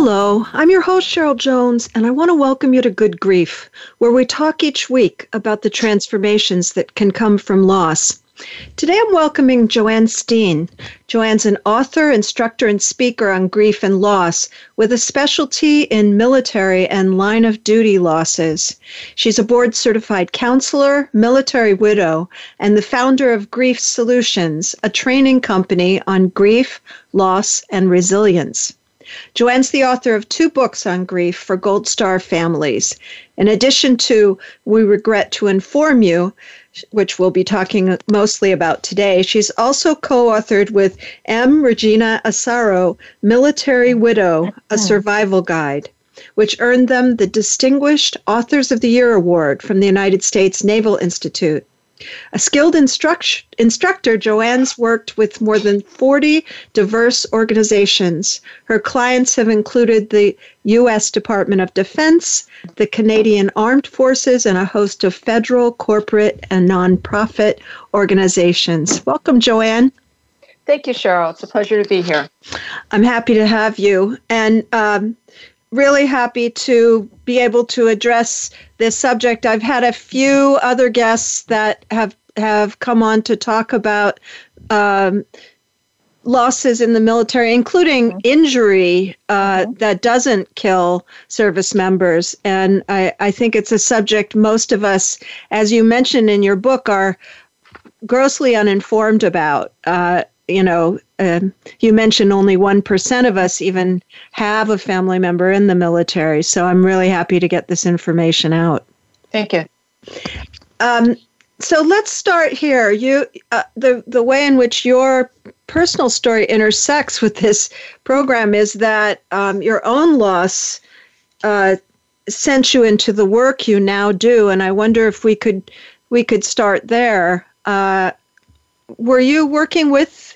Hello, I'm your host, Cheryl Jones, and I want to welcome you to Good Grief, where we talk each week about the transformations that can come from loss. Today I'm welcoming Joanne Steen. Joanne's an author, instructor, and speaker on grief and loss with a specialty in military and line of duty losses. She's a board certified counselor, military widow, and the founder of Grief Solutions, a training company on grief, loss, and resilience. Joanne's the author of two books on grief for Gold Star families. In addition to We Regret to Inform You, which we'll be talking mostly about today, she's also co authored with M. Regina Asaro, Military Widow, A hmm. Survival Guide which earned them the Distinguished Authors of the Year Award from the United States Naval Institute. A skilled instruct- instructor, Joanne's worked with more than 40 diverse organizations. Her clients have included the U.S. Department of Defense, the Canadian Armed Forces, and a host of federal, corporate, and nonprofit organizations. Welcome, Joanne. Thank you, Cheryl. It's a pleasure to be here. I'm happy to have you. And um, really happy to be able to address this subject. I've had a few other guests that have have come on to talk about um, losses in the military, including mm-hmm. injury uh, mm-hmm. that doesn't kill service members. And I, I think it's a subject most of us, as you mentioned in your book, are grossly uninformed about. Uh, you know, um, you mentioned only 1% of us even have a family member in the military. So I'm really happy to get this information out. Thank you. Um, so let's start here. You, uh, the the way in which your personal story intersects with this program is that um, your own loss uh, sent you into the work you now do, and I wonder if we could we could start there. Uh, were you working with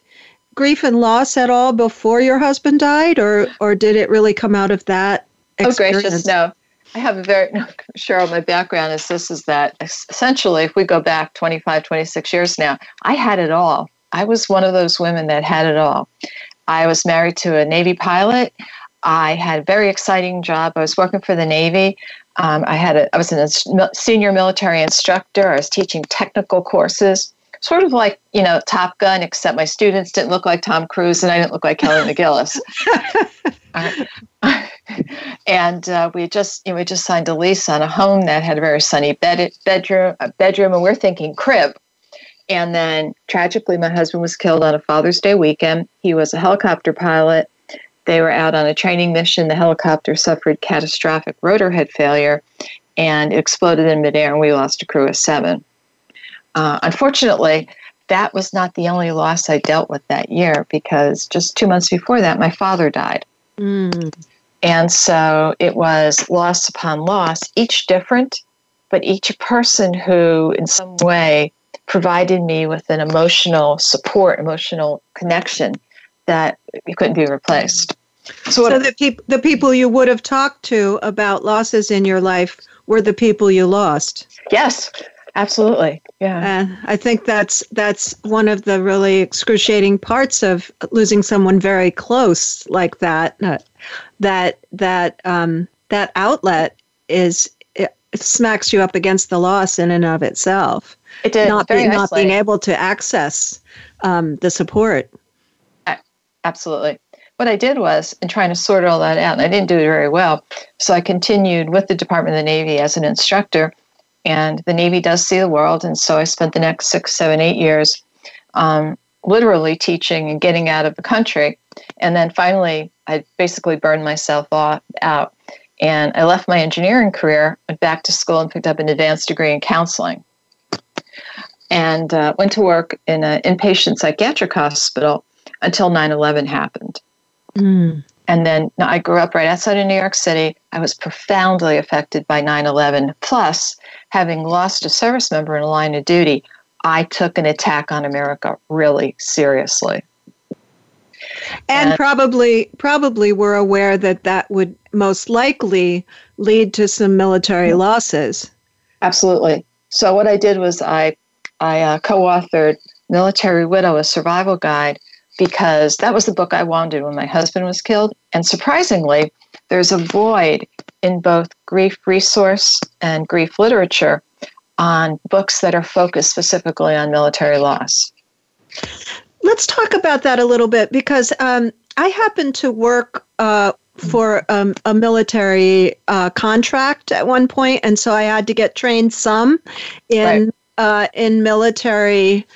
grief and loss at all before your husband died, or or did it really come out of that? Experience? Oh, gracious, no. I have a very, no, Cheryl, my background is this is that essentially, if we go back 25, 26 years now, I had it all. I was one of those women that had it all. I was married to a Navy pilot. I had a very exciting job. I was working for the Navy. Um, I had a, I was a senior military instructor. I was teaching technical courses sort of like you know Top Gun, except my students didn't look like Tom Cruise and I didn't look like Kelly McGillis. and uh, we just you know, we just signed a lease on a home that had a very sunny bed bedroom bedroom, and we're thinking crib. And then tragically, my husband was killed on a Father's Day weekend. He was a helicopter pilot. They were out on a training mission. The helicopter suffered catastrophic rotor head failure and exploded in midair, and we lost a crew of seven. Uh, unfortunately, that was not the only loss I dealt with that year because just two months before that, my father died. Mm. And so it was loss upon loss, each different, but each person who, in some way, provided me with an emotional support, emotional connection that couldn't be replaced. So, so the, peop- the people you would have talked to about losses in your life were the people you lost. Yes, Absolutely. Yeah. And I think that's that's one of the really excruciating parts of losing someone very close like that. Uh, that that um, that outlet is it, smacks you up against the loss in and of itself. It did. Not, be, not being able to access um, the support. Absolutely. What I did was, in trying to sort all that out, and I didn't do it very well, so I continued with the Department of the Navy as an instructor and the Navy does see the world. And so I spent the next six, seven, eight years um, literally teaching and getting out of the country. And then finally, I basically burned myself off, out. And I left my engineering career, went back to school, and picked up an advanced degree in counseling. And uh, went to work in an inpatient psychiatric hospital until 9 11 happened. Mm. And then I grew up right outside of New York City. I was profoundly affected by 9 11. Plus, having lost a service member in a line of duty, I took an attack on America really seriously. And, and probably probably were aware that that would most likely lead to some military losses. Absolutely. So what I did was I I uh, co-authored Military Widow: A Survival Guide because that was the book I wanted when my husband was killed. And surprisingly, there's a void in both grief resource and grief literature on books that are focused specifically on military loss. Let's talk about that a little bit because um, I happen to work uh, for um, a military uh, contract at one point, and so I had to get trained some in right. uh, in military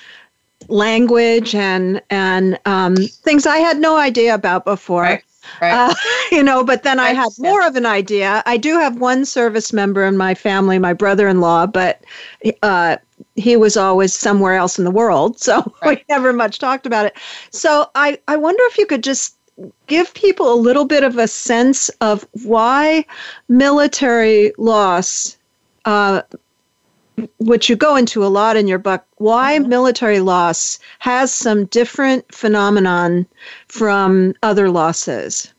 language and and um, things I had no idea about before. Right. Right. Uh, you know, but then right. I had more of an idea. I do have one service member in my family, my brother-in-law, but uh, he was always somewhere else in the world, so we never much talked about it. So I I wonder if you could just give people a little bit of a sense of why military loss uh, which you go into a lot in your book, why mm-hmm. military loss has some different phenomenon from other losses.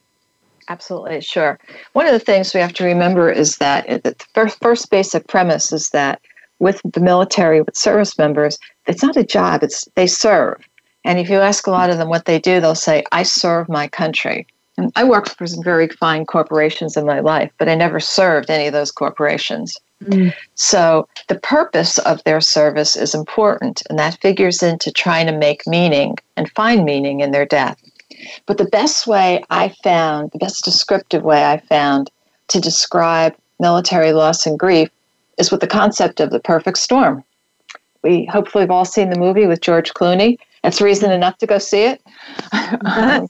Absolutely, sure. One of the things we have to remember is that the first, first basic premise is that with the military, with service members, it's not a job, it's they serve. And if you ask a lot of them what they do, they'll say, I serve my country. And I worked for some very fine corporations in my life, but I never served any of those corporations. Mm. So the purpose of their service is important, and that figures into trying to make meaning and find meaning in their death. But the best way I found, the best descriptive way I found to describe military loss and grief is with the concept of the perfect storm. We hopefully have all seen the movie with George Clooney. That's reason enough to go see it. um,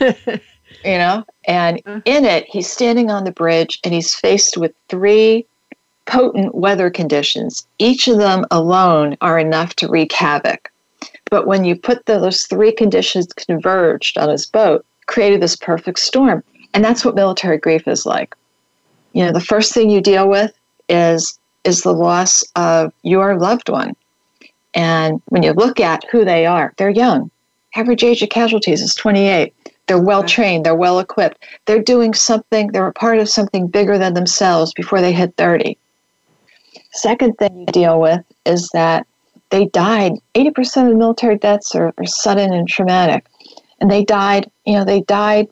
you know, and uh-huh. in it, he's standing on the bridge and he's faced with three potent weather conditions. Each of them alone are enough to wreak havoc. But when you put those three conditions converged on his boat, created this perfect storm. And that's what military grief is like. You know, the first thing you deal with is is the loss of your loved one. And when you look at who they are, they're young. Average age of casualties is 28. They're well trained, they're well equipped. They're doing something, they're a part of something bigger than themselves before they hit 30. Second thing you deal with is that they died. 80% of military deaths are, are sudden and traumatic. And they died, you know, they died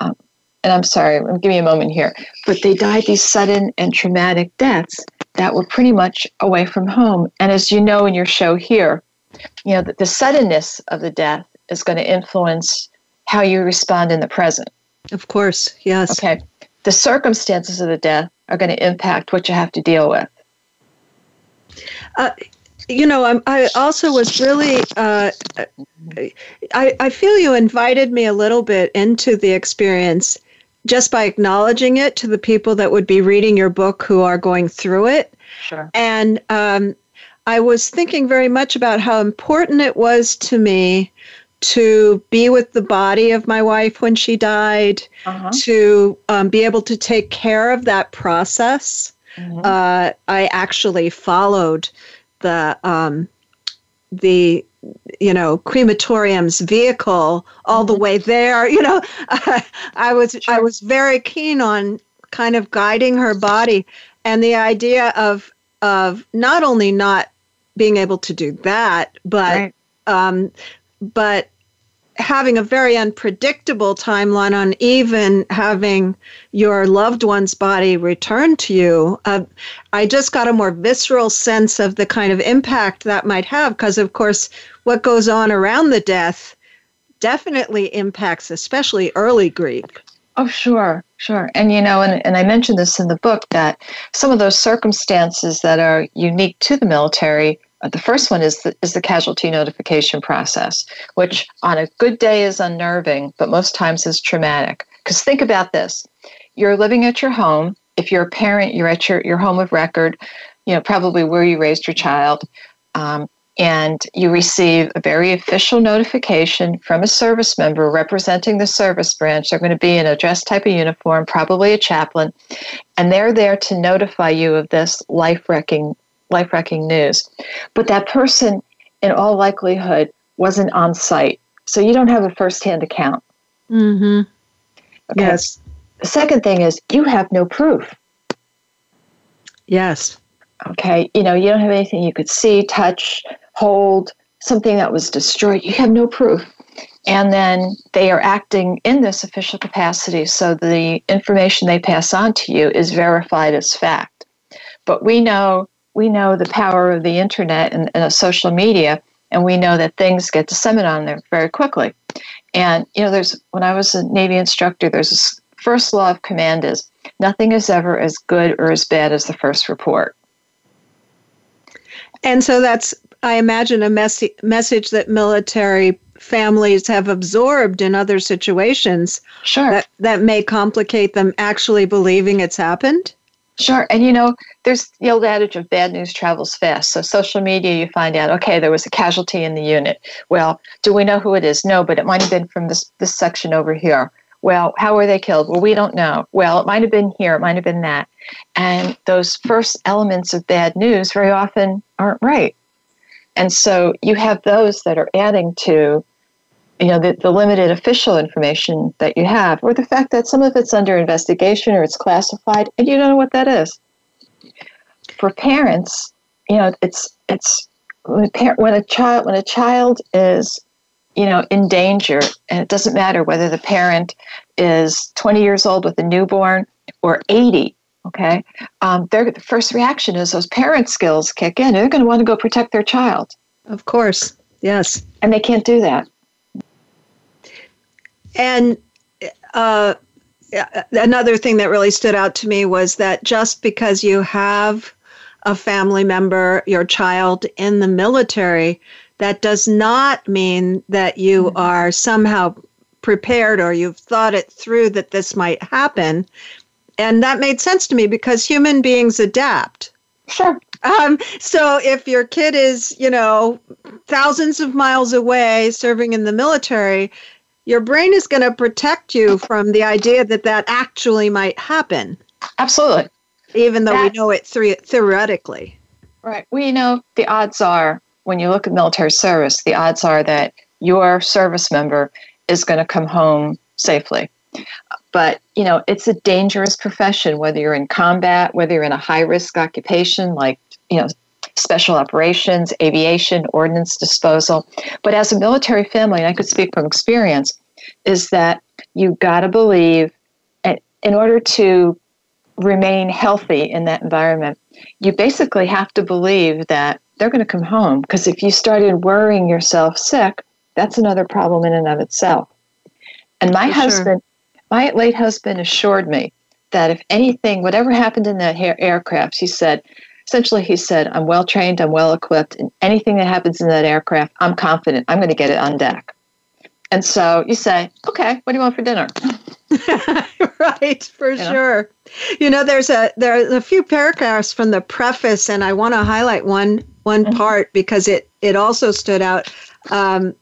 um, and I'm sorry, give me a moment here, but they died these sudden and traumatic deaths that were pretty much away from home. And as you know in your show here, you know, the, the suddenness of the death is going to influence how you respond in the present. Of course, yes. Okay. The circumstances of the death are going to impact what you have to deal with. Uh, you know, I'm, i also was really, uh, I, I feel you invited me a little bit into the experience just by acknowledging it to the people that would be reading your book who are going through it. Sure. And um, I was thinking very much about how important it was to me to be with the body of my wife when she died, uh-huh. to um, be able to take care of that process. Mm-hmm. Uh, I actually followed the um, the you know crematorium's vehicle all mm-hmm. the way there. You know, I, I was sure. I was very keen on kind of guiding her body, and the idea of of not only not being able to do that, but right. um, but having a very unpredictable timeline on even having your loved one's body returned to you. Uh, I just got a more visceral sense of the kind of impact that might have because, of course, what goes on around the death definitely impacts, especially early grief. Oh, sure, sure. And you know, and, and I mentioned this in the book that some of those circumstances that are unique to the military the first one is the, is the casualty notification process, which on a good day is unnerving, but most times is traumatic. Because think about this you're living at your home. If you're a parent, you're at your, your home of record, you know, probably where you raised your child. Um, and you receive a very official notification from a service member representing the service branch. They're going to be in a dress type of uniform, probably a chaplain, and they're there to notify you of this life wrecking life wrecking news. But that person, in all likelihood, wasn't on site, so you don't have a first hand account. Mm-hmm. Okay. Yes. The second thing is you have no proof. Yes. Okay. You know, you don't have anything you could see, touch, hold, something that was destroyed. You have no proof. And then they are acting in this official capacity, so the information they pass on to you is verified as fact. But we know we know the power of the internet and, and social media, and we know that things get disseminated on there very quickly. And you know, there's when I was a Navy instructor, there's this first law of command is nothing is ever as good or as bad as the first report. And so that's I imagine a mess- message that military families have absorbed in other situations. Sure. That, that may complicate them actually believing it's happened. Sure. And you know, there's the old adage of bad news travels fast. So, social media, you find out, okay, there was a casualty in the unit. Well, do we know who it is? No, but it might have been from this, this section over here. Well, how were they killed? Well, we don't know. Well, it might have been here, it might have been that. And those first elements of bad news very often aren't right. And so you have those that are adding to you know the, the limited official information that you have or the fact that some of it's under investigation or it's classified and you don't know what that is for parents you know it's it's when a, parent, when a child when a child is you know in danger and it doesn't matter whether the parent is 20 years old with a newborn or 80 okay? Um, their the first reaction is those parent skills kick in. They're going to want to go protect their child. Of course yes. And they can't do that. And uh, another thing that really stood out to me was that just because you have a family member your child in the military that does not mean that you mm-hmm. are somehow prepared or you've thought it through that this might happen and that made sense to me because human beings adapt. Sure. Um, so if your kid is, you know, thousands of miles away serving in the military, your brain is going to protect you from the idea that that actually might happen. Absolutely. Even though That's, we know it theoretically. Right. We know the odds are, when you look at military service, the odds are that your service member is going to come home safely. But, you know, it's a dangerous profession, whether you're in combat, whether you're in a high risk occupation like, you know, special operations, aviation, ordnance disposal. But as a military family, and I could speak from experience, is that you got to believe, in order to remain healthy in that environment, you basically have to believe that they're going to come home. Because if you started worrying yourself sick, that's another problem in and of itself. And my For husband, my late husband assured me that if anything, whatever happened in that aircraft, he said, essentially, he said, I'm well trained, I'm well equipped, and anything that happens in that aircraft, I'm confident I'm going to get it on deck. And so you say, okay, what do you want for dinner? right, for you sure. Know? You know, there's a there's a few paragraphs from the preface, and I want to highlight one one mm-hmm. part because it it also stood out. Um,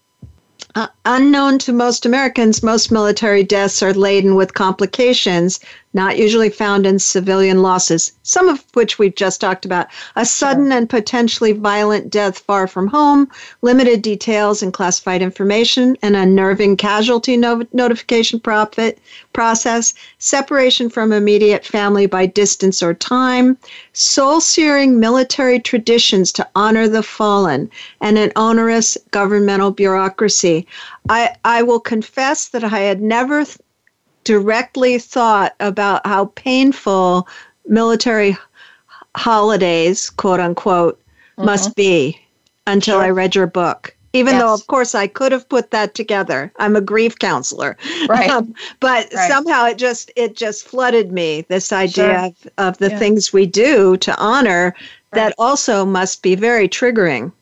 uh, unknown to most Americans, most military deaths are laden with complications not usually found in civilian losses, some of which we've just talked about. A sudden and potentially violent death far from home, limited details and classified information, an unnerving casualty no- notification profit process, separation from immediate family by distance or time, soul searing military traditions to honor the fallen, and an onerous governmental bureaucracy. I, I will confess that I had never directly thought about how painful military holidays, quote unquote, mm-hmm. must be until sure. I read your book. Even yes. though, of course, I could have put that together. I'm a grief counselor, right? Um, but right. somehow it just it just flooded me. This idea sure. of, of the yeah. things we do to honor right. that also must be very triggering.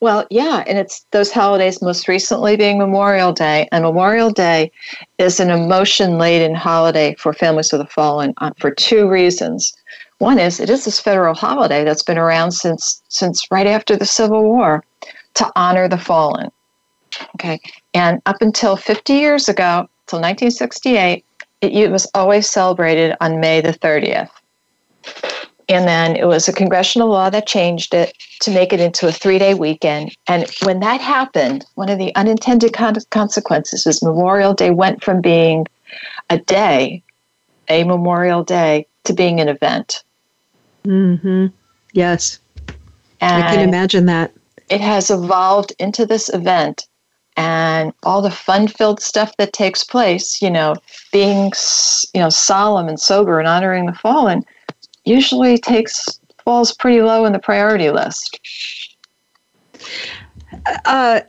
Well, yeah, and it's those holidays, most recently being Memorial Day. And Memorial Day is an emotion laden holiday for families of the fallen uh, for two reasons. One is it is this federal holiday that's been around since since right after the Civil War to honor the fallen. Okay, and up until 50 years ago, till 1968, it, it was always celebrated on May the 30th. And then it was a congressional law that changed it to make it into a three day weekend. And when that happened, one of the unintended consequences is Memorial Day went from being a day, a Memorial Day, to being an event. Mm-hmm. Yes. And I can imagine that. It has evolved into this event and all the fun-filled stuff that takes place, you know, being you know solemn and sober and honoring the fallen usually takes falls pretty low in the priority list. Uh,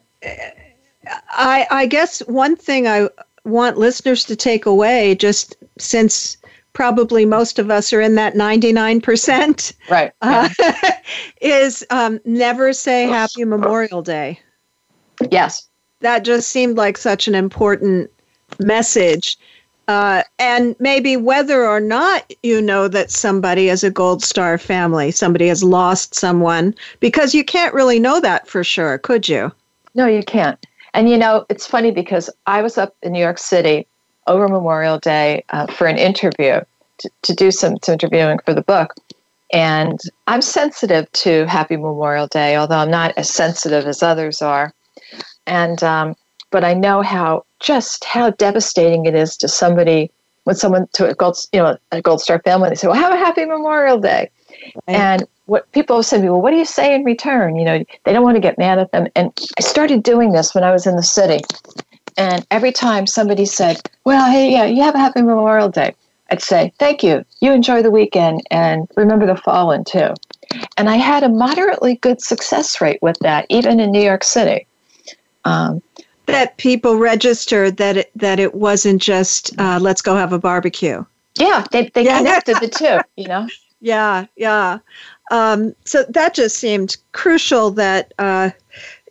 I, I guess one thing I want listeners to take away, just since probably most of us are in that 99%, right, uh, is um, never say Happy Memorial Day. Yes. That just seemed like such an important message. Uh, and maybe whether or not you know that somebody is a Gold Star family, somebody has lost someone, because you can't really know that for sure, could you? No, you can't. And you know, it's funny because I was up in New York City over Memorial Day uh, for an interview to, to do some, some interviewing for the book. And I'm sensitive to Happy Memorial Day, although I'm not as sensitive as others are. And um, but I know how just how devastating it is to somebody when someone to a gold you know a gold star family they say well have a happy memorial day. Right. and what people say to me well what do you say in return? You know they don't want to get mad at them. And i started doing this when i was in the city. And every time somebody said well hey yeah you have a happy memorial day i'd say thank you. You enjoy the weekend and remember the fallen too. And i had a moderately good success rate with that even in new york city. Um, that people registered that it, that it wasn't just uh, let's go have a barbecue. Yeah, they they yeah. connected the two. You know. Yeah, yeah. Um, so that just seemed crucial. That uh,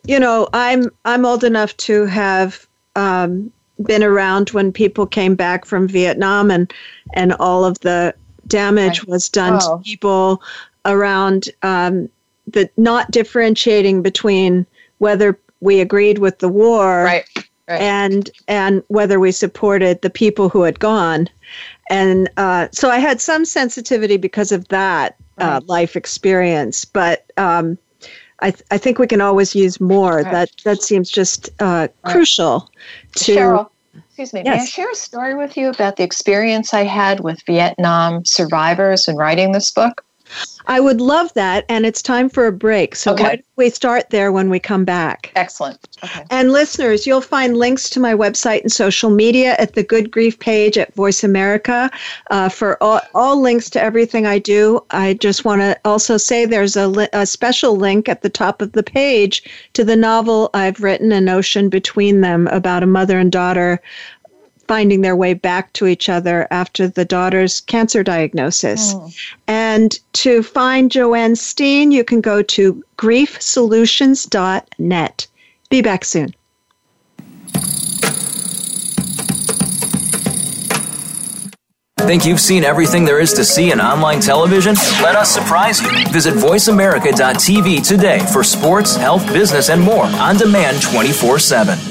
you know, I'm I'm old enough to have um, been around when people came back from Vietnam and and all of the damage was done oh. to people around um, the not differentiating between whether we agreed with the war right, right. and and whether we supported the people who had gone and uh, so i had some sensitivity because of that uh, right. uh, life experience but um, I, th- I think we can always use more that that seems just uh, crucial to Cheryl, excuse me yes. may i share a story with you about the experience i had with vietnam survivors in writing this book I would love that. And it's time for a break. So okay. why don't we start there when we come back? Excellent. Okay. And listeners, you'll find links to my website and social media at the Good Grief page at Voice America uh, for all, all links to everything I do. I just want to also say there's a, li- a special link at the top of the page to the novel I've written, An Ocean Between Them, about a mother and daughter finding their way back to each other after the daughter's cancer diagnosis. Mm. And to find Joanne Steen, you can go to griefsolutions.net. Be back soon. Think you've seen everything there is to see in online television? Let us surprise you. Visit VoiceAmerica.tv today for sports, health, business, and more on demand 24 7.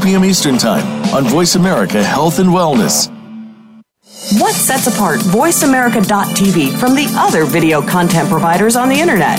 p.m. Eastern Time on Voice America Health and Wellness. What sets apart VoiceAmerica.tv from the other video content providers on the internet?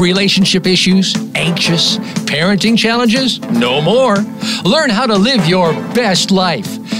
Relationship issues? Anxious? Parenting challenges? No more. Learn how to live your best life.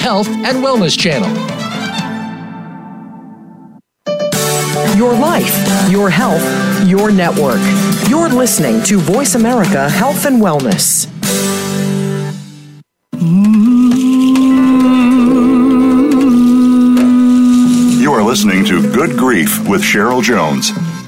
Health and Wellness Channel. Your life, your health, your network. You're listening to Voice America Health and Wellness. You are listening to Good Grief with Cheryl Jones.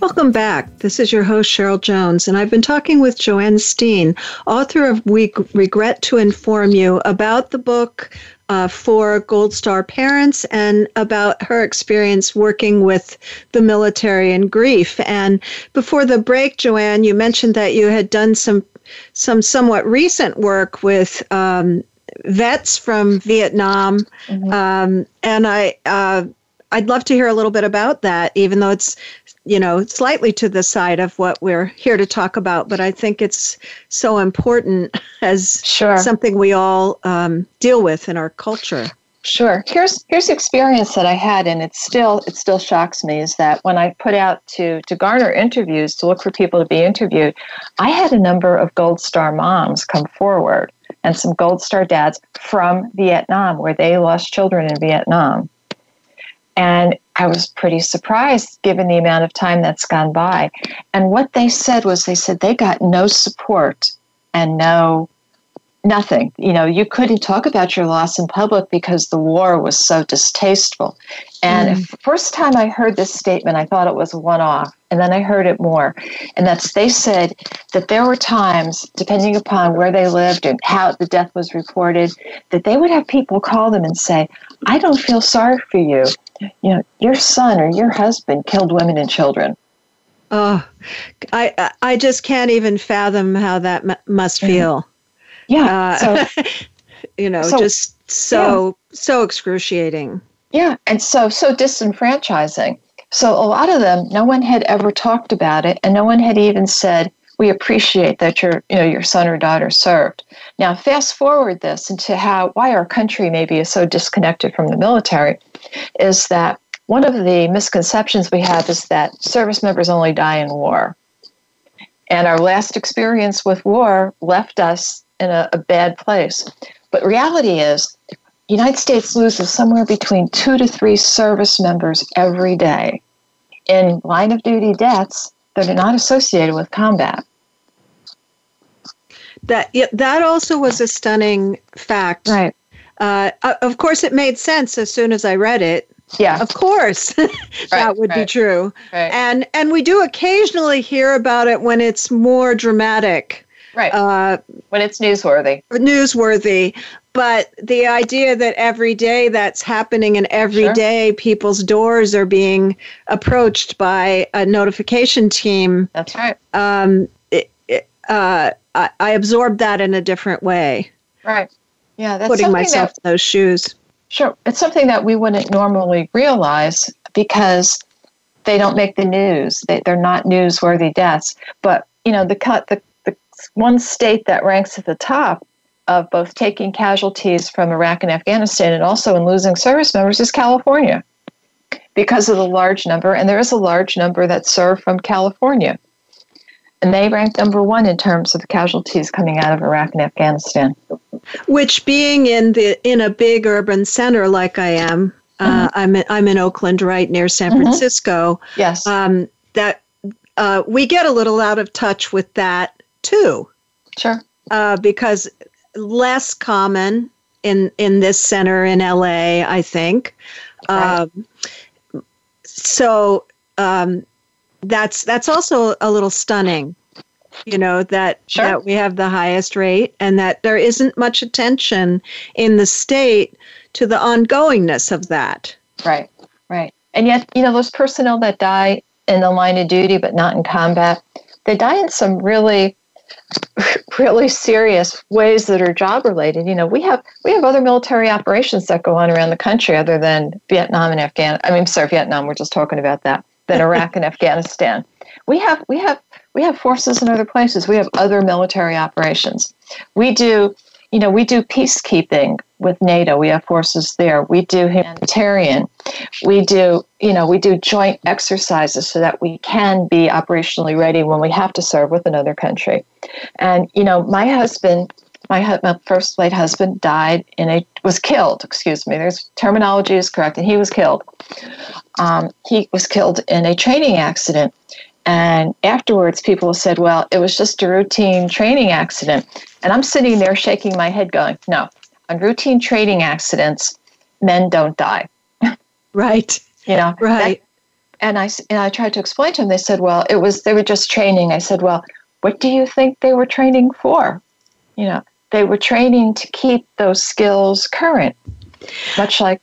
Welcome back. This is your host, Cheryl Jones, and I've been talking with Joanne Steen, author of We Regret to Inform You, about the book uh, for Gold Star parents and about her experience working with the military and grief. And before the break, Joanne, you mentioned that you had done some some somewhat recent work with um, vets from Vietnam, mm-hmm. um, and I. Uh, I'd love to hear a little bit about that, even though it's you know, slightly to the side of what we're here to talk about, but I think it's so important as sure. something we all um, deal with in our culture. Sure. Here's here's the experience that I had, and it still it still shocks me is that when I put out to to garner interviews to look for people to be interviewed, I had a number of Gold Star moms come forward and some Gold Star dads from Vietnam, where they lost children in Vietnam. And I was pretty surprised given the amount of time that's gone by. And what they said was they said they got no support and no nothing. You know, you couldn't talk about your loss in public because the war was so distasteful. And mm. first time I heard this statement, I thought it was a one off. And then I heard it more. And that's they said that there were times, depending upon where they lived and how the death was reported, that they would have people call them and say, I don't feel sorry for you you know, your son or your husband killed women and children. Oh, I I just can't even fathom how that m- must feel. Yeah. Uh, so, you know, so, just so yeah. so excruciating. Yeah, and so so disenfranchising. So a lot of them, no one had ever talked about it, and no one had even said, "We appreciate that your you know your son or daughter served." Now, fast forward this into how why our country maybe is so disconnected from the military is that one of the misconceptions we have is that service members only die in war. And our last experience with war left us in a, a bad place. But reality is, United States loses somewhere between two to three service members every day in line of duty deaths that are not associated with combat. That yeah, that also was a stunning fact. Right. Uh, of course, it made sense as soon as I read it. Yeah, of course, that right, would right, be true. Right. And and we do occasionally hear about it when it's more dramatic. Right. Uh, when it's newsworthy. Newsworthy. But the idea that every day that's happening and every sure. day people's doors are being approached by a notification team. That's right. Um, it, it, uh, I, I absorbed that in a different way. Right. Yeah, that's putting myself that, in those shoes. Sure, it's something that we wouldn't normally realize because they don't make the news. They, they're not newsworthy deaths. But you know, the cut the, the one state that ranks at the top of both taking casualties from Iraq and Afghanistan and also in losing service members is California because of the large number, and there is a large number that serve from California. And they rank number one in terms of casualties coming out of Iraq and Afghanistan. Which, being in the in a big urban center like I am, uh, mm-hmm. I'm in, I'm in Oakland, right near San mm-hmm. Francisco. Yes, um, that uh, we get a little out of touch with that too. Sure, uh, because less common in in this center in LA, I think. Right. Um, so um, that's that's also a little stunning, you know that Sure. that we have the highest rate and that there isn't much attention in the state to the ongoingness of that. Right, right. And yet, you know, those personnel that die in the line of duty but not in combat, they die in some really, really serious ways that are job related. You know, we have we have other military operations that go on around the country other than Vietnam and Afghan. I mean, sorry, Vietnam. We're just talking about that. Than Iraq and Afghanistan. We have we have we have forces in other places. We have other military operations. We do, you know, we do peacekeeping with NATO. We have forces there. We do humanitarian. We do, you know, we do joint exercises so that we can be operationally ready when we have to serve with another country. And you know, my husband, my, my first late husband died in a was killed. Excuse me. There's terminology is correct, and he was killed. Um, he was killed in a training accident. And afterwards, people said, well, it was just a routine training accident. And I'm sitting there shaking my head, going, no, on routine training accidents, men don't die. Right. You know, Right. and I and I tried to explain to them. They said, "Well, it was they were just training." I said, "Well, what do you think they were training for?" You know, they were training to keep those skills current, much like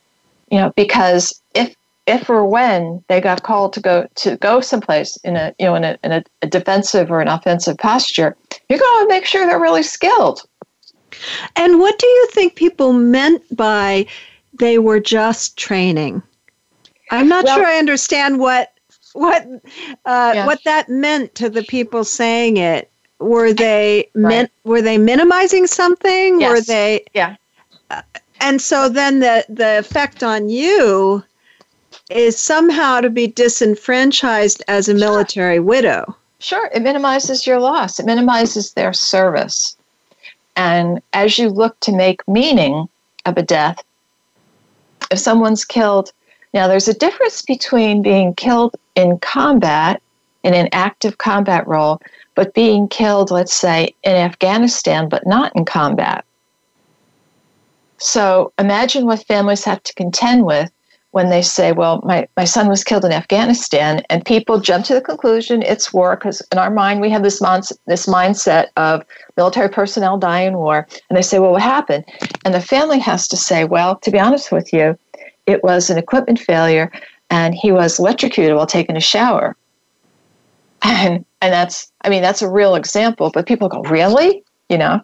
you know, because if if or when they got called to go to go someplace in a you know in a, in a, a defensive or an offensive posture, you're going to make sure they're really skilled. And what do you think people meant by they were just training? I'm not Well- sure I understand what what uh, Yeah. what that meant to the people saying it. Were they Right. min- were they minimizing something? Were they Yeah. Uh, and so then the the effect on you is somehow to be disenfranchised as a military widow. Sure, it minimizes your loss. It minimizes their service. And as you look to make meaning of a death, if someone's killed, now there's a difference between being killed in combat, in an active combat role, but being killed, let's say, in Afghanistan, but not in combat. So imagine what families have to contend with when they say, well, my, my son was killed in Afghanistan, and people jump to the conclusion it's war, because in our mind we have this, mon- this mindset of military personnel die in war. And they say, well, what happened? And the family has to say, well, to be honest with you, it was an equipment failure, and he was electrocuted while taking a shower. And, and that's, I mean, that's a real example, but people go, really? You know,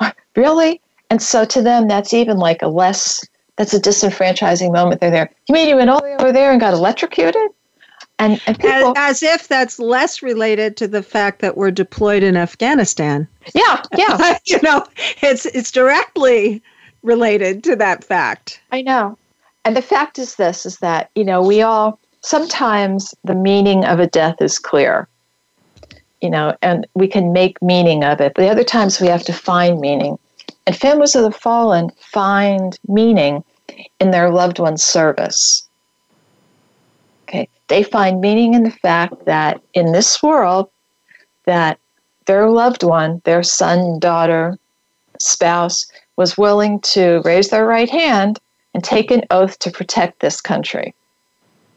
really? And so to them, that's even like a less, that's a disenfranchising moment. They're there. You mean you went all the way over there and got electrocuted? And, and As, people, as if that's less related to the fact that we're deployed in Afghanistan. yeah, yeah, you know, it's it's directly related to that fact. I know. And the fact is this is that, you know, we all sometimes the meaning of a death is clear. You know, and we can make meaning of it. The other times we have to find meaning. And families of the fallen find meaning in their loved one's service. Okay. They find meaning in the fact that in this world that their loved one, their son, daughter, spouse, was willing to raise their right hand and take an oath to protect this country,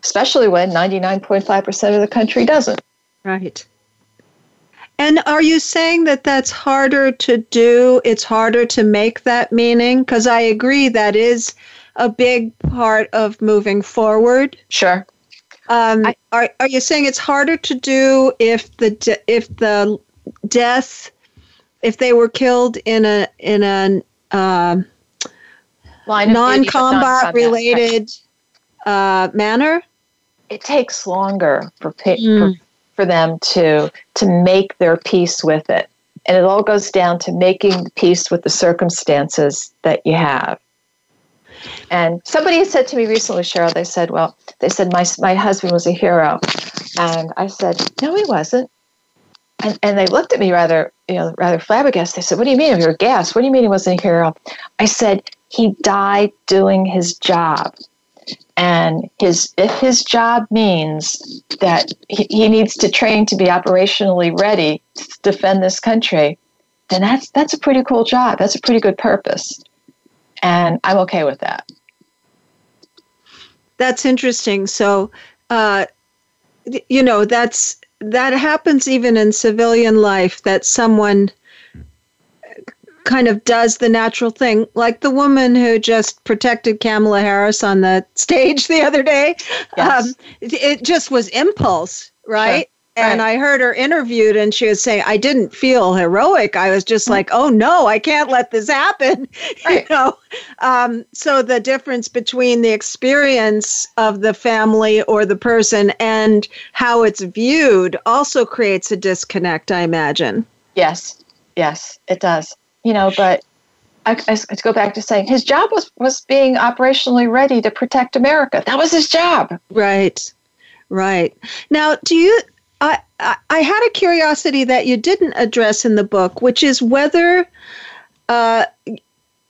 especially when 99.5% of the country doesn't. Right. And are you saying that that's harder to do? It's harder to make that meaning? Because I agree that is a big part of moving forward. Sure. Um, I- are are you saying it's harder to do if the de- if the death if they were killed in a in a um, Line of duty, but non-combat related uh, manner? It takes longer for, pa- Mm. for for them to to make their peace with it, and it all goes down to making peace with the circumstances that you have. And somebody had said to me recently, Cheryl, they said, well, they said, my, my husband was a hero. And I said, no, he wasn't. And, and they looked at me rather, you know, rather flabbergasted. They said, what do you mean? You're a gas. What do you mean he wasn't a hero? I said, he died doing his job. And his, if his job means that he, he needs to train to be operationally ready to defend this country, then that's, that's a pretty cool job. That's a pretty good purpose And I'm okay with that. That's interesting. So, uh, you know, that's that happens even in civilian life that someone kind of does the natural thing, like the woman who just protected Kamala Harris on the stage the other day. Yes. Um, it, it just was impulse, right? Sure. And Right. I heard her interviewed, and she was saying, I didn't feel heroic. I was just like, oh no, I can't let this happen. Right. you know? Um, so the difference between the experience of the family or the person and how it's viewed also creates a disconnect, I imagine. Yes, yes, it does. You know, but I, I, to go back to saying his job was was being operationally ready to protect America. That was his job. Right, right. Now, do you? I, I had a curiosity that you didn't address in the book, which is whether, uh,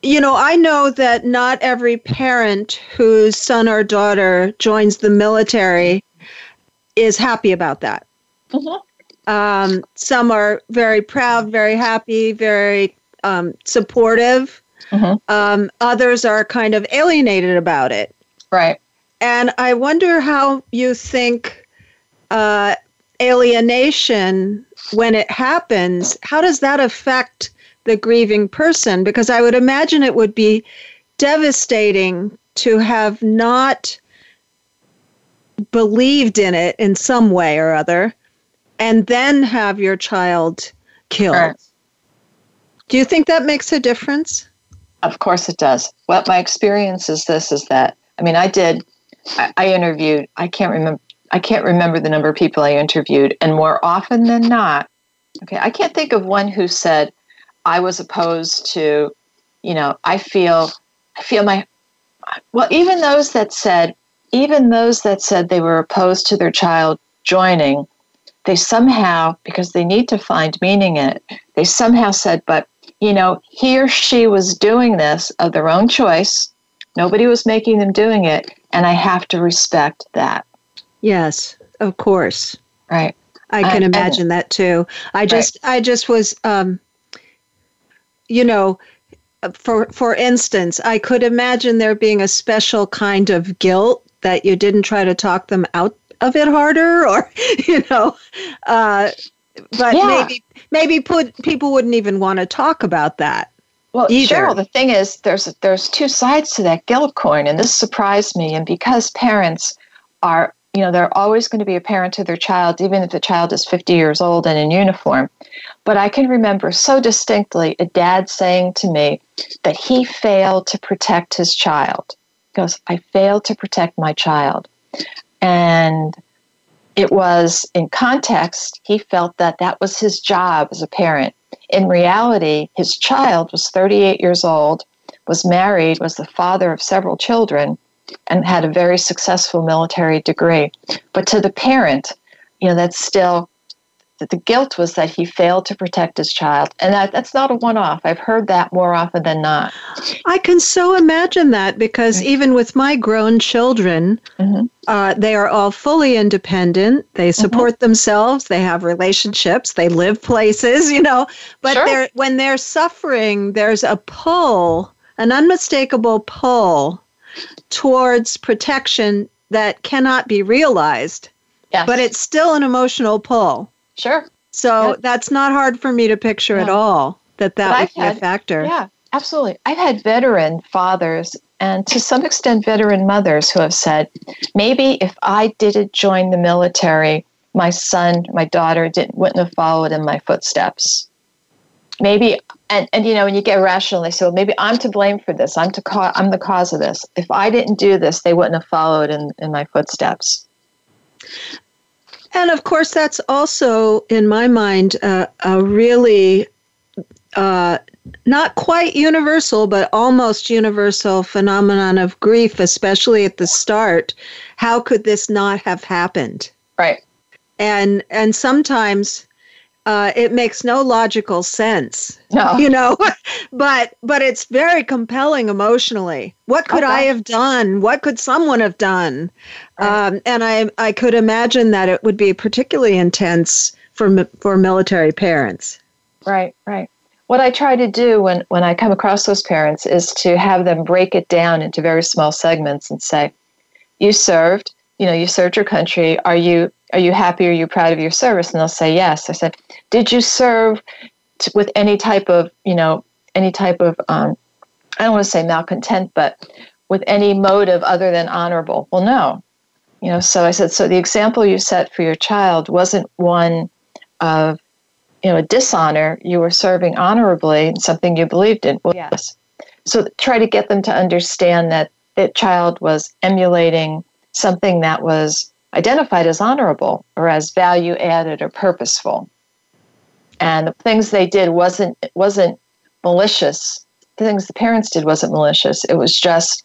you know, I know that not every parent whose son or daughter joins the military is happy about that. Um, some are very proud, very happy, very um, supportive. Mhm. Um, others are kind of alienated about it. Right. And I wonder how you think uh, alienation, when it happens, how does that affect the grieving person? Because I would imagine it would be devastating to have not believed in it in some way or other and then have your child killed. Right. Do you think that makes a difference? Of course it does. What my experience is this is that I mean I did I, I interviewed I can't remember I can't remember the number of people I interviewed and more often than not okay I can't think of one who said I was opposed to you know I feel I feel my well even those that said even those that said they were opposed to their child joining they somehow because they need to find meaning in it they somehow said but you know, he or she was doing this of their own choice. Nobody was making them doing it, and I have to respect that. Yes, of course. Right. I can and- imagine that too. I just I just was um you know for for instance, I could imagine there being a special kind of guilt that you didn't try to talk them out of it harder or you know uh but Yeah. maybe maybe put people wouldn't even want to talk about that. Well, Either. Cheryl, the thing is, there's there's two sides to that guilt coin, and this surprised me. And because parents are, you know, they're always going to be a parent to their child, even if the child is 50 years old and in uniform. But I can remember so distinctly a dad saying to me that he failed to protect his child. He goes, I failed to protect my child. And it was in context, he felt that that was his job as a parent. In reality, his child was 38 years old, was married, was the father of several children, and had a very successful military degree. But to the parent, you know, that's still that the guilt was that he failed to protect his child. And that, that's not a one off. I've heard that more often than not. I can so imagine that because even with my grown children, Mhm. uh, they are all fully independent. They support themselves. They have relationships. They live places, you know. But Sure. they're, when they're suffering, there's a pull, an unmistakable pull towards protection that cannot be realized. Yes. But it's still an emotional pull. Sure. So Yeah. that's not hard for me to picture at all that that But would I've be a factor. Yeah, absolutely. I've had veteran fathers and to some extent veteran mothers who have said, maybe if I didn't join the military, my son, my daughter didn't wouldn't have followed in my footsteps. Maybe and, and you know when you get rational, they say, well, maybe I'm to blame for this. I'm to ca- I'm the cause of this. If I didn't do this, they wouldn't have followed in, in my footsteps. And of course, that's also, in my mind, uh, a really uh, not quite universal, but almost universal phenomenon of grief, especially at the start. How could this not have happened? Right. And and sometimes uh, it makes no logical sense, No. you know. but but it's very compelling emotionally. What could I have done? What could someone have done? Right. Um, and I I could imagine that it would be particularly intense for for military parents. Right, right. what I try to do when, when I come across those parents is to have them break it down into very small segments and say, you served, you know, you served your country. Are you are you happy? Are you proud of your service? And they'll say yes. I said, did you serve t- with any type of, you know, any type of, um, I don't want to say malcontent, but with any motive other than honorable? Well, no. You know, so I said, so the example you set for your child wasn't one of, you know, a dishonor. You were serving honorably in something you believed in. Well, yes. So try to get them to understand that that child was emulating something that was identified as honorable or as value added or purposeful. And the things they did wasn't wasn't malicious. The things the parents did wasn't malicious. It was just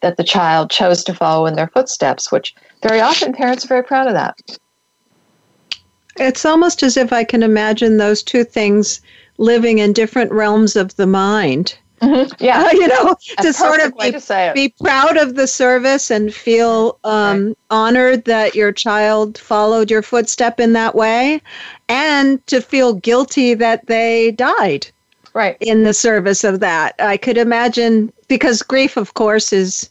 that the child chose to follow in their footsteps, which very often parents are very proud of that. It's almost as if I can imagine those two things living in different realms of the mind. Mm-hmm. Yeah, you know, a to sort of be, to be, proud of the service and feel um, right. honored that your child followed your footstep in that way, and to feel guilty that they died right in the service of that. I could imagine because grief, of course, is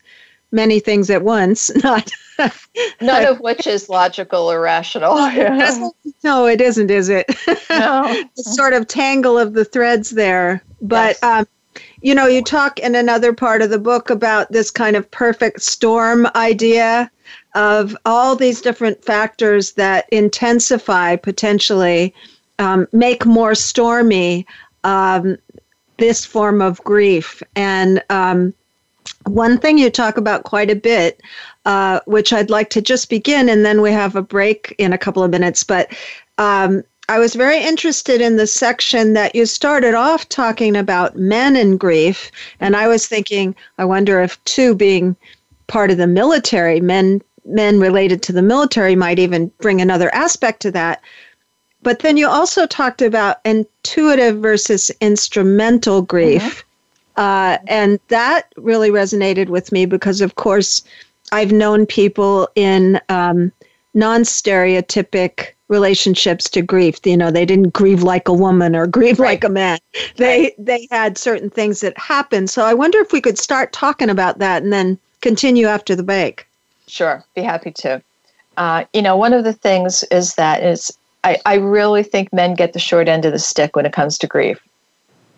many things at once, not. None of which is logical or rational. no, it isn't, is it? No. the sort of tangle of the threads there. But yes. um, you know, you talk in another part of the book about this kind of perfect storm idea of all these different factors that intensify potentially, um, make more stormy um, this form of grief. And um, one thing you talk about quite a bit, uh, which I'd like to just begin, and then we have a break in a couple of minutes, but um, I was very interested in the section that you started off talking about men in grief. And I was thinking, I wonder if, too, being part of the military, men men related to the military might even bring another aspect to that. But then you also talked about intuitive versus instrumental grief. Mm-hmm. Uh, and that really resonated with me because, of course, I've known people in um, non stereotypic relationships to grief. You know, they didn't grieve like a woman or grieve right. like a man. They right. they had certain things that happened. So I wonder if we could start talking about that and then continue after the break. Sure, be happy to. Uh, you know, one of the things is that is I, I really think men get the short end of the stick when it comes to grief.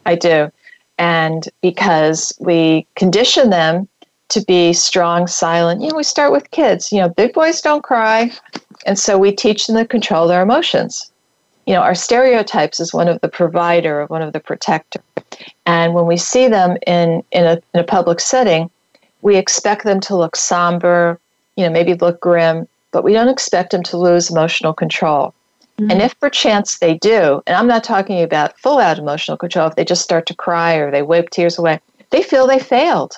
I do. And because we condition them to be strong, silent, you know, we start with kids. You know, big boys don't cry, and so we teach them to control their emotions. You know, our stereotypes is one of the provider, one of the protector. And when we see them in, in, a, in a public setting, we expect them to look somber, you know, maybe look grim, but we don't expect them to lose emotional control. Mm-hmm. And if perchance they do, and I'm not talking about full out emotional control, if they just start to cry or they wipe tears away, they feel they failed.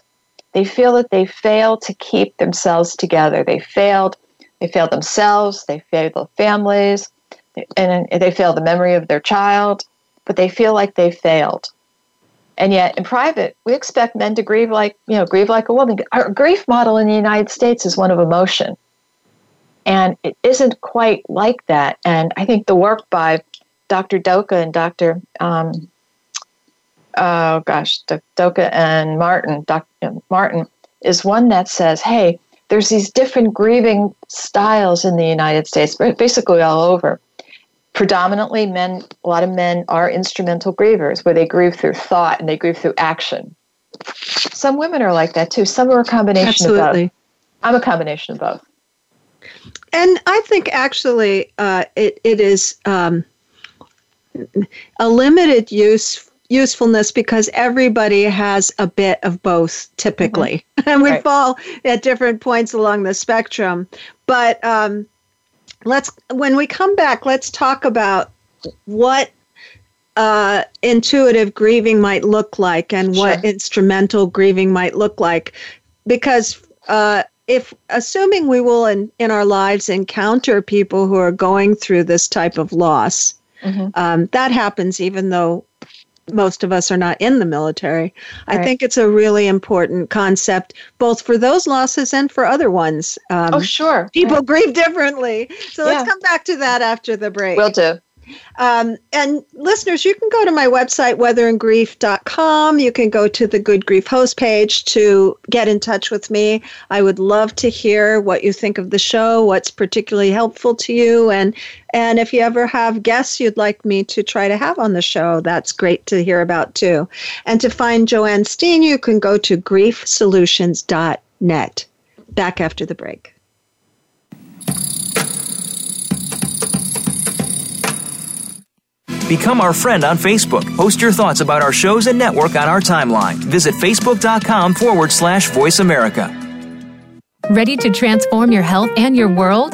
They feel that they failed to keep themselves together. They failed they fail themselves, they fail their families, and they fail the memory of their child, but they feel like they failed. And yet, in private, we expect men to grieve like you know grieve like a woman. Our grief model in the United States is one of emotion, and it isn't quite like that. And I think the work by Dr. Doka and Dr. Um, oh gosh, Doka and Martin, Dr. Martin, is one that says, hey, there's these different grieving styles in the United States, basically all over. Predominantly, men, a lot of men are instrumental grievers where they grieve through thought and they grieve through action. Some women are like that too. Some are a combination Absolutely. of both. I'm a combination of both. And I think actually uh, it, it is um, a limited use usefulness because everybody has a bit of both typically mm-hmm. and we right. fall at different points along the spectrum but um, let's when we come back let's talk about what uh, intuitive grieving might look like and what instrumental grieving might look like because uh, if assuming we will in, in our lives encounter people who are going through this type of loss mm-hmm. um, that happens even though most of us are not in the military. Right. I think it's a really important concept, both for those losses and for other ones. Um, oh, sure. People right. grieve differently. So yeah. let's come back to that after the break. We'll do. Um, and listeners, you can go to my website, weatheringgrief.com. You can go to the Good Grief host page to get in touch with me. I would love to hear what you think of the show, what's particularly helpful to you, and and if you ever have guests you'd like me to try to have on the show, that's great to hear about too. And to find Joanne Steen, you can go to griefsolutions.net. Back after the break. Become our friend on Facebook. Post your thoughts about our shows and network on our timeline. Visit facebook.com forward slash voice America. Ready to transform your health and your world?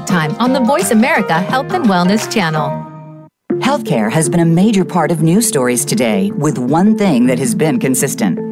Time on the Voice America Health and Wellness Channel. Healthcare has been a major part of news stories today, with one thing that has been consistent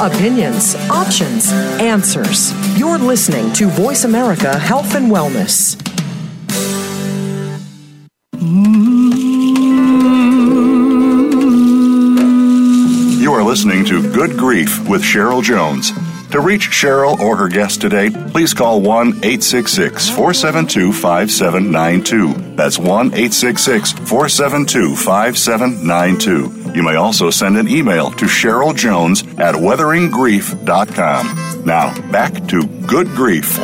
Opinions, options, answers. You're listening to Voice America Health and Wellness. You are listening to Good Grief with Cheryl Jones. To reach Cheryl or her guest today, please call 1 866 472 5792. That's 1 866 472 5792. You may also send an email to Cheryl Jones at weatheringgrief.com. Now, back to Good Grief.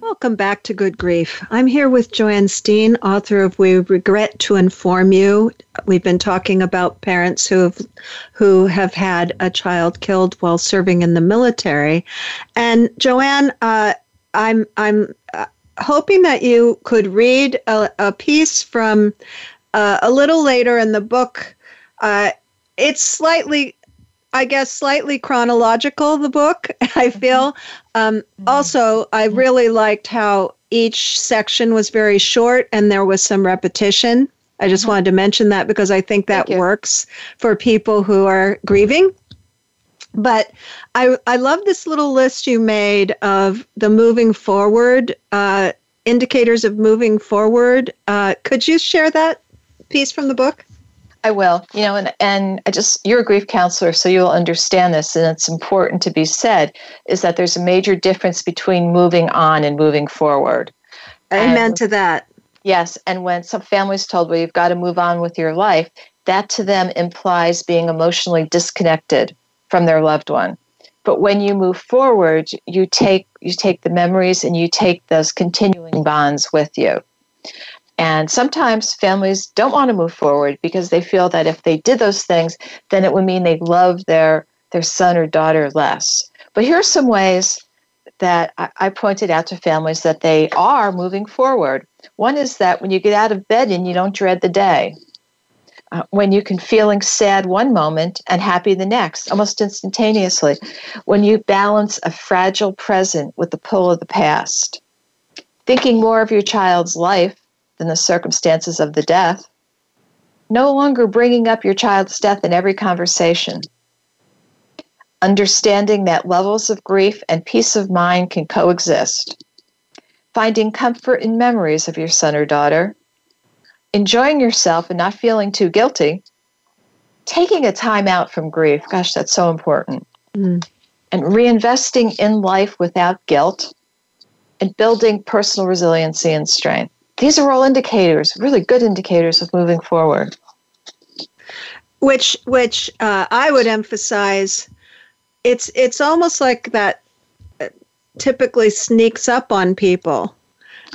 Welcome back to Good Grief. I'm here with Joanne Steen, author of We Regret to Inform You. We've been talking about parents who have who have had a child killed while serving in the military. And Joanne, uh, I'm I'm uh, hoping that you could read a, a piece from uh, a little later in the book. Uh, it's slightly I guess, slightly chronological, the book, I feel. Um, also, I really liked how each section was very short and there was some repetition. I just wanted to mention that because I think that works for people who are grieving. But I, I love this little list you made of the moving forward, uh, indicators of moving forward. Uh, could you share that piece from the book? I will. You know, and and I just you're a grief counselor, so you'll understand this, and it's important to be said is that there's a major difference between moving on and moving forward. Amen and, to that. Yes, and when some families told, well, you've got to move on with your life, that to them implies being emotionally disconnected from their loved one. But when you move forward, you take you take the memories and you take those continuing bonds with you. And sometimes families don't want to move forward because they feel that if they did those things, then it would mean they love their, their son or daughter less. But here are some ways that I, I pointed out to families that they are moving forward. One is that when you get out of bed and you don't dread the day, uh, when you can feeling sad one moment and happy the next, almost instantaneously, when you balance a fragile present with the pull of the past, thinking more of your child's life than the circumstances of the death, no longer bringing up your child's death in every conversation, understanding that levels of grief and peace of mind can coexist, finding comfort in memories of your son or daughter, enjoying yourself and not feeling too guilty, taking a time out from grief. Gosh, that's so important. Mm. And reinvesting in life without guilt and building personal resiliency and strength. These are all indicators, really good indicators of moving forward. Which, which uh, I would emphasize, it's it's almost like that uh, typically sneaks up on people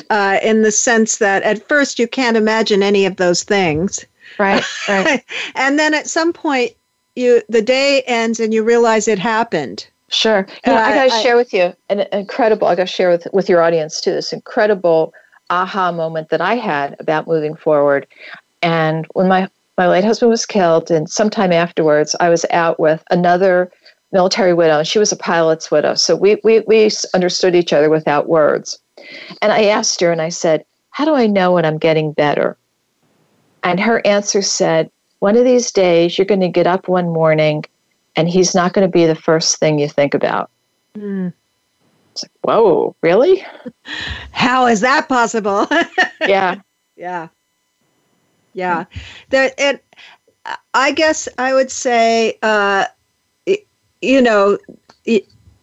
uh, in the sense that at first you can't imagine any of those things. Right, right. and then at some point, you the day ends and you realize it happened. Sure. You know, uh, I got to share with you an incredible. I got to share with with your audience too. This incredible aha moment that I had about moving forward. And when my my late husband was killed, and sometime afterwards, I was out with another military widow, and she was a pilot's widow. So we we we understood each other without words. And I asked her, and I said, How do I know when I'm getting better? And her answer said, One of these days, you're going to get up one morning, and he's not going to be the first thing you think about. Mm. It's like, whoa, really? How is that possible? yeah. Yeah. Yeah. That, it, I guess I would say, uh, you know,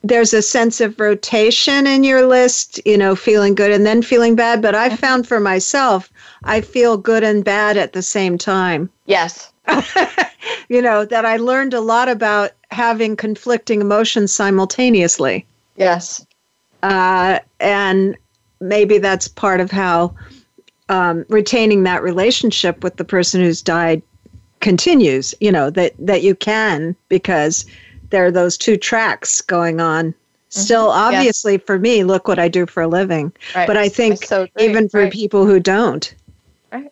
there's a sense of rotation in your list, you know, feeling good and then feeling bad. But I found for myself, I feel good and bad at the same time. Yes. you know, that I learned a lot about having conflicting emotions simultaneously. Yes. Uh, and maybe that's part of how um, retaining that relationship with the person who's died continues, you know, that, that you can because there are those two tracks going on. Mm-hmm. Still, obviously, yes. for me, look what I do for a living. Right. But I think so even for right. people who don't. Right.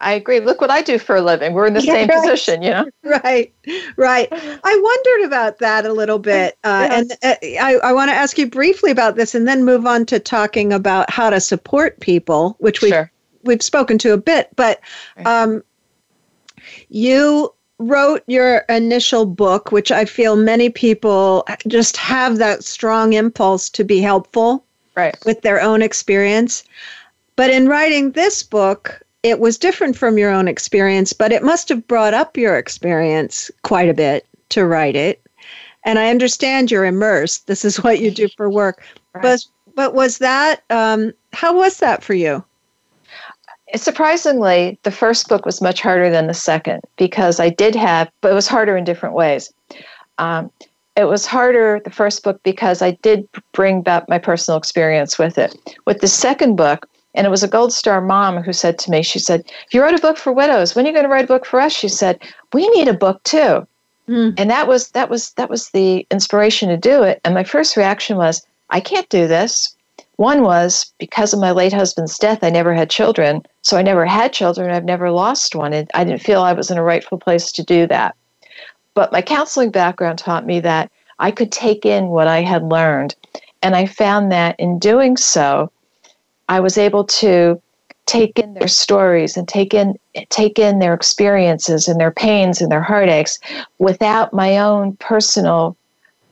I agree. Look what I do for a living. We're in the yeah, same right. position, you know? Right, right. I wondered about that a little bit. Uh, yes. And uh, I, I want to ask you briefly about this and then move on to talking about how to support people, which we've, sure. we've spoken to a bit. But um, you wrote your initial book, which I feel many people just have that strong impulse to be helpful right. with their own experience. But in writing this book, it was different from your own experience, but it must have brought up your experience quite a bit to write it. And I understand you're immersed. This is what you do for work. Right. But but was that um, how was that for you? Surprisingly, the first book was much harder than the second because I did have, but it was harder in different ways. Um, it was harder, the first book, because I did bring back my personal experience with it. With the second book, and it was a Gold Star mom who said to me, she said, If you wrote a book for widows, when are you going to write a book for us? She said, We need a book too. Mm. And that was that was that was the inspiration to do it. And my first reaction was, I can't do this. One was because of my late husband's death, I never had children. So I never had children. I've never lost one. And I didn't feel I was in a rightful place to do that. But my counseling background taught me that I could take in what I had learned. And I found that in doing so, I was able to take in their stories and take in take in their experiences and their pains and their heartaches without my own personal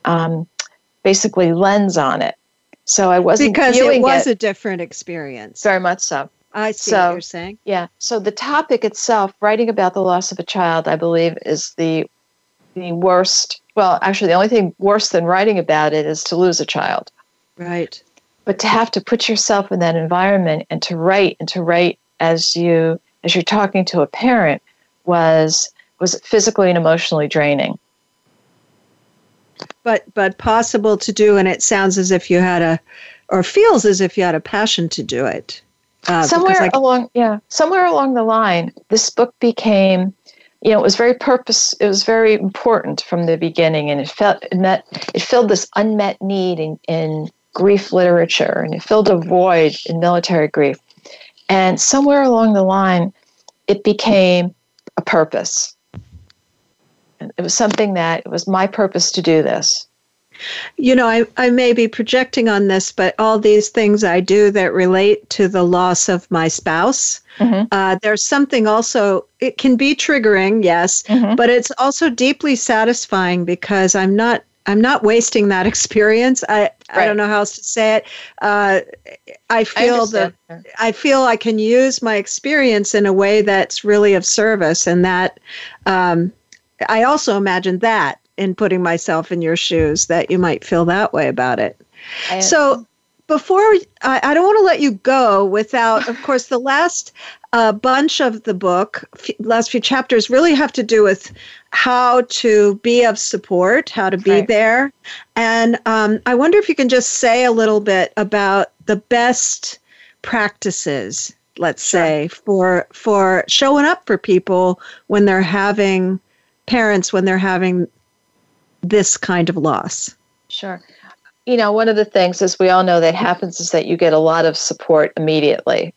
um, basically lens on it so I wasn't because it was it. a different experience. Very much so. I see so, what you're saying. Yeah. So the topic itself, writing about the loss of a child, I believe, is the the worst. Well, actually, the only thing worse than writing about it is to lose a child. Right. But to have to put yourself in that environment and to write and to write as you as you're talking to a parent was was physically and emotionally draining but but possible to do and it sounds as if you had a or feels as if you had a passion to do it uh, somewhere I, along yeah somewhere along the line this book became you know it was very purpose it was very important from the beginning and it felt and that it filled this unmet need in, in grief literature and it filled a void in military grief. And somewhere along the line, it became a purpose. It was something that it was my purpose to do this. You know, I, I may be projecting on this, but all these things I do that relate to the loss of my spouse, mm-hmm. uh, there's something also, it can be triggering, yes, mm-hmm. but it's also deeply satisfying because I'm not I'm not wasting that experience. I, right. I don't know how else to say it. Uh, I feel that I feel I can use my experience in a way that's really of service, and that um, I also imagine that in putting myself in your shoes that you might feel that way about it. I, so before I, I don't want to let you go without, of course, the last uh, bunch of the book, f- last few chapters, really have to do with how to be of support, how to be right. there, and um, I wonder if you can just say a little bit about the best practices, let's sure. say, for for showing up for people when they're having parents when they're having this kind of loss. Sure you know, one of the things, as we all know, that happens is that you get a lot of support immediately.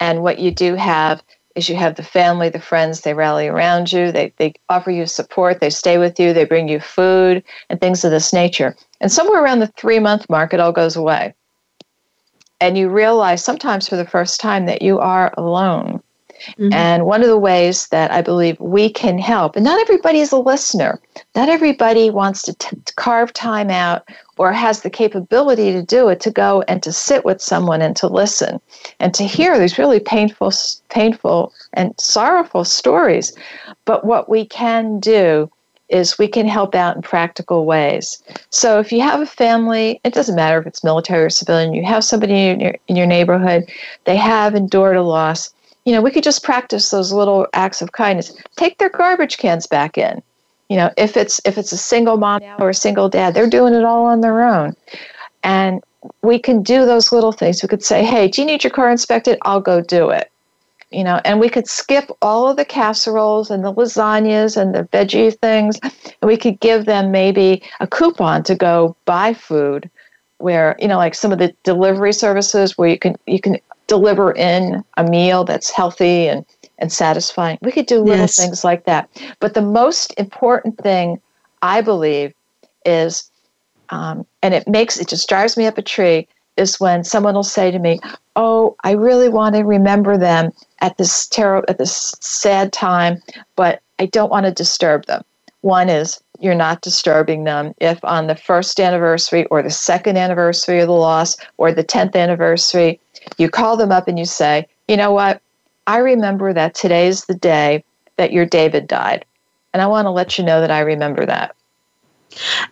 And what you do have is you have the family, the friends, they rally around you, they, they offer you support, they stay with you, they bring you food and things of this nature. And somewhere around the three month mark, it all goes away. And you realize sometimes for the first time that you are alone. Mm-hmm. And one of the ways that I believe we can help, and not everybody is a listener, not everybody wants to, t- to carve time out or has the capability to do it to go and to sit with someone and to listen and to hear these really painful painful and sorrowful stories but what we can do is we can help out in practical ways so if you have a family it doesn't matter if it's military or civilian you have somebody in your, in your neighborhood they have endured a loss you know we could just practice those little acts of kindness. Take their garbage cans back in. You know if it's if it's a single mom or a single dad they're doing it all on their own. And we can do those little things. We could say hey do you need your car inspected? I'll go do it. You know and we could skip all of the casseroles and the lasagnas and the veggie things. And we could give them maybe a coupon to go buy food where you know like some of the delivery services where you can you can deliver in a meal that's healthy and and satisfying. We could do little yes. things like that. But the most important thing, I believe, is, um, and it makes it just drives me up a tree, is when someone will say to me, "Oh, I really want to remember them at this terrible, at this sad time, but I don't want to disturb them." One is you're not disturbing them if on the first anniversary or the second anniversary of the loss or the 10th anniversary you call them up and you say you know what I remember that today's the day that your David died. And I want to let you know that I remember that.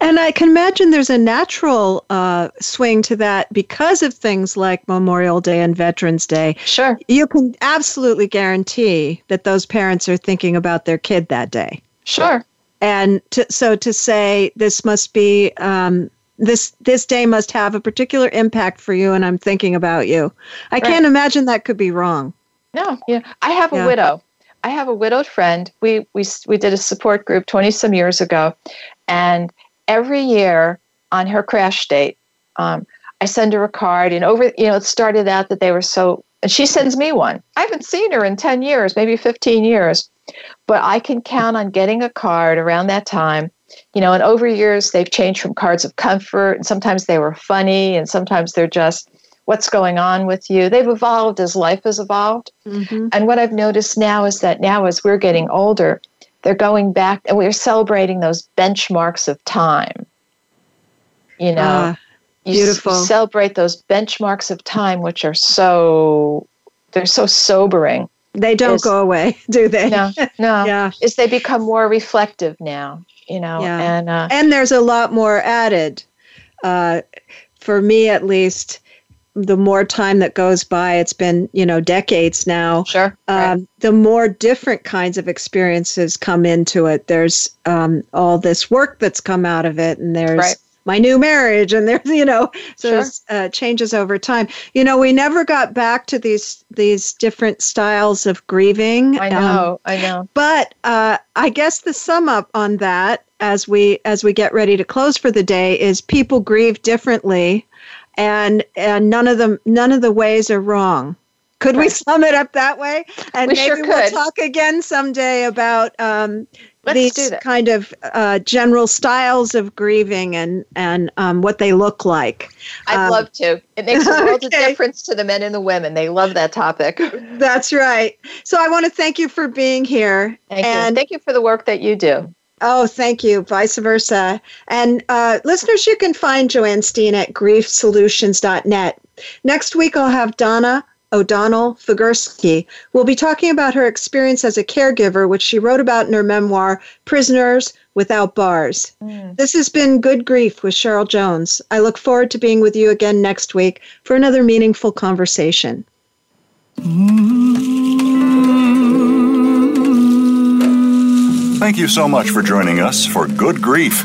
And I can imagine there's a natural uh, swing to that because of things like Memorial Day and Veterans Day. Sure. You can absolutely guarantee that those parents are thinking about their kid that day. Sure. And to, so to say this must be um, this this day must have a particular impact for you, and I'm thinking about you. I right. can't imagine that could be wrong. No, yeah. I have a yeah. widow. I have a widowed friend. We we we did a support group 20 some years ago, and every year on her crash date, um, I send her a card. And over, you know, it started out that they were so, and she sends me one. I haven't seen her in 10 years, maybe 15 years, but I can count on getting a card around that time. You know, and over years they've changed from cards of comfort, and sometimes they were funny, and sometimes they're just what's going on with you. They've evolved as life has evolved. Mm-hmm. And what I've noticed now is that now, as we're getting older, they're going back and we're celebrating those benchmarks of time. You know, uh, beautiful. You celebrate those benchmarks of time, which are so, they're so sobering. They don't is, go away, do they? No, no. yeah. Is they become more reflective now, you know, yeah. and, uh, and there's a lot more added. Uh, for me, at least, the more time that goes by, it's been, you know, decades now. Sure. Um, right. The more different kinds of experiences come into it. There's um, all this work that's come out of it, and there's right. My new marriage, and there's, you know, so sure. uh, changes over time. You know, we never got back to these these different styles of grieving. I know, um, I know. But uh, I guess the sum up on that, as we as we get ready to close for the day, is people grieve differently and and none of them none of the ways are wrong. Could we sum it up that way? And We maybe sure we'll talk again someday about um, these kind of uh, general styles of grieving and and um, what they look like. I'd Um, love to. It makes a world of difference to the men and the women. They love that topic. That's right. So I want to thank you for being here. Thank you. and Thank you for the work that you do. Oh, thank you. Vice versa. And uh, listeners, you can find Joanne Steen at griefsolutions.net. Next week, I'll have Donna O'Donnell Figurski. We'll be talking about her experience as a caregiver, which she wrote about in her memoir, Prisoners Without Bars. Mm. This has been Good Grief with Cheryl Jones. I look forward to being with you again next week for another meaningful conversation. Thank you so much for joining us for Good Grief.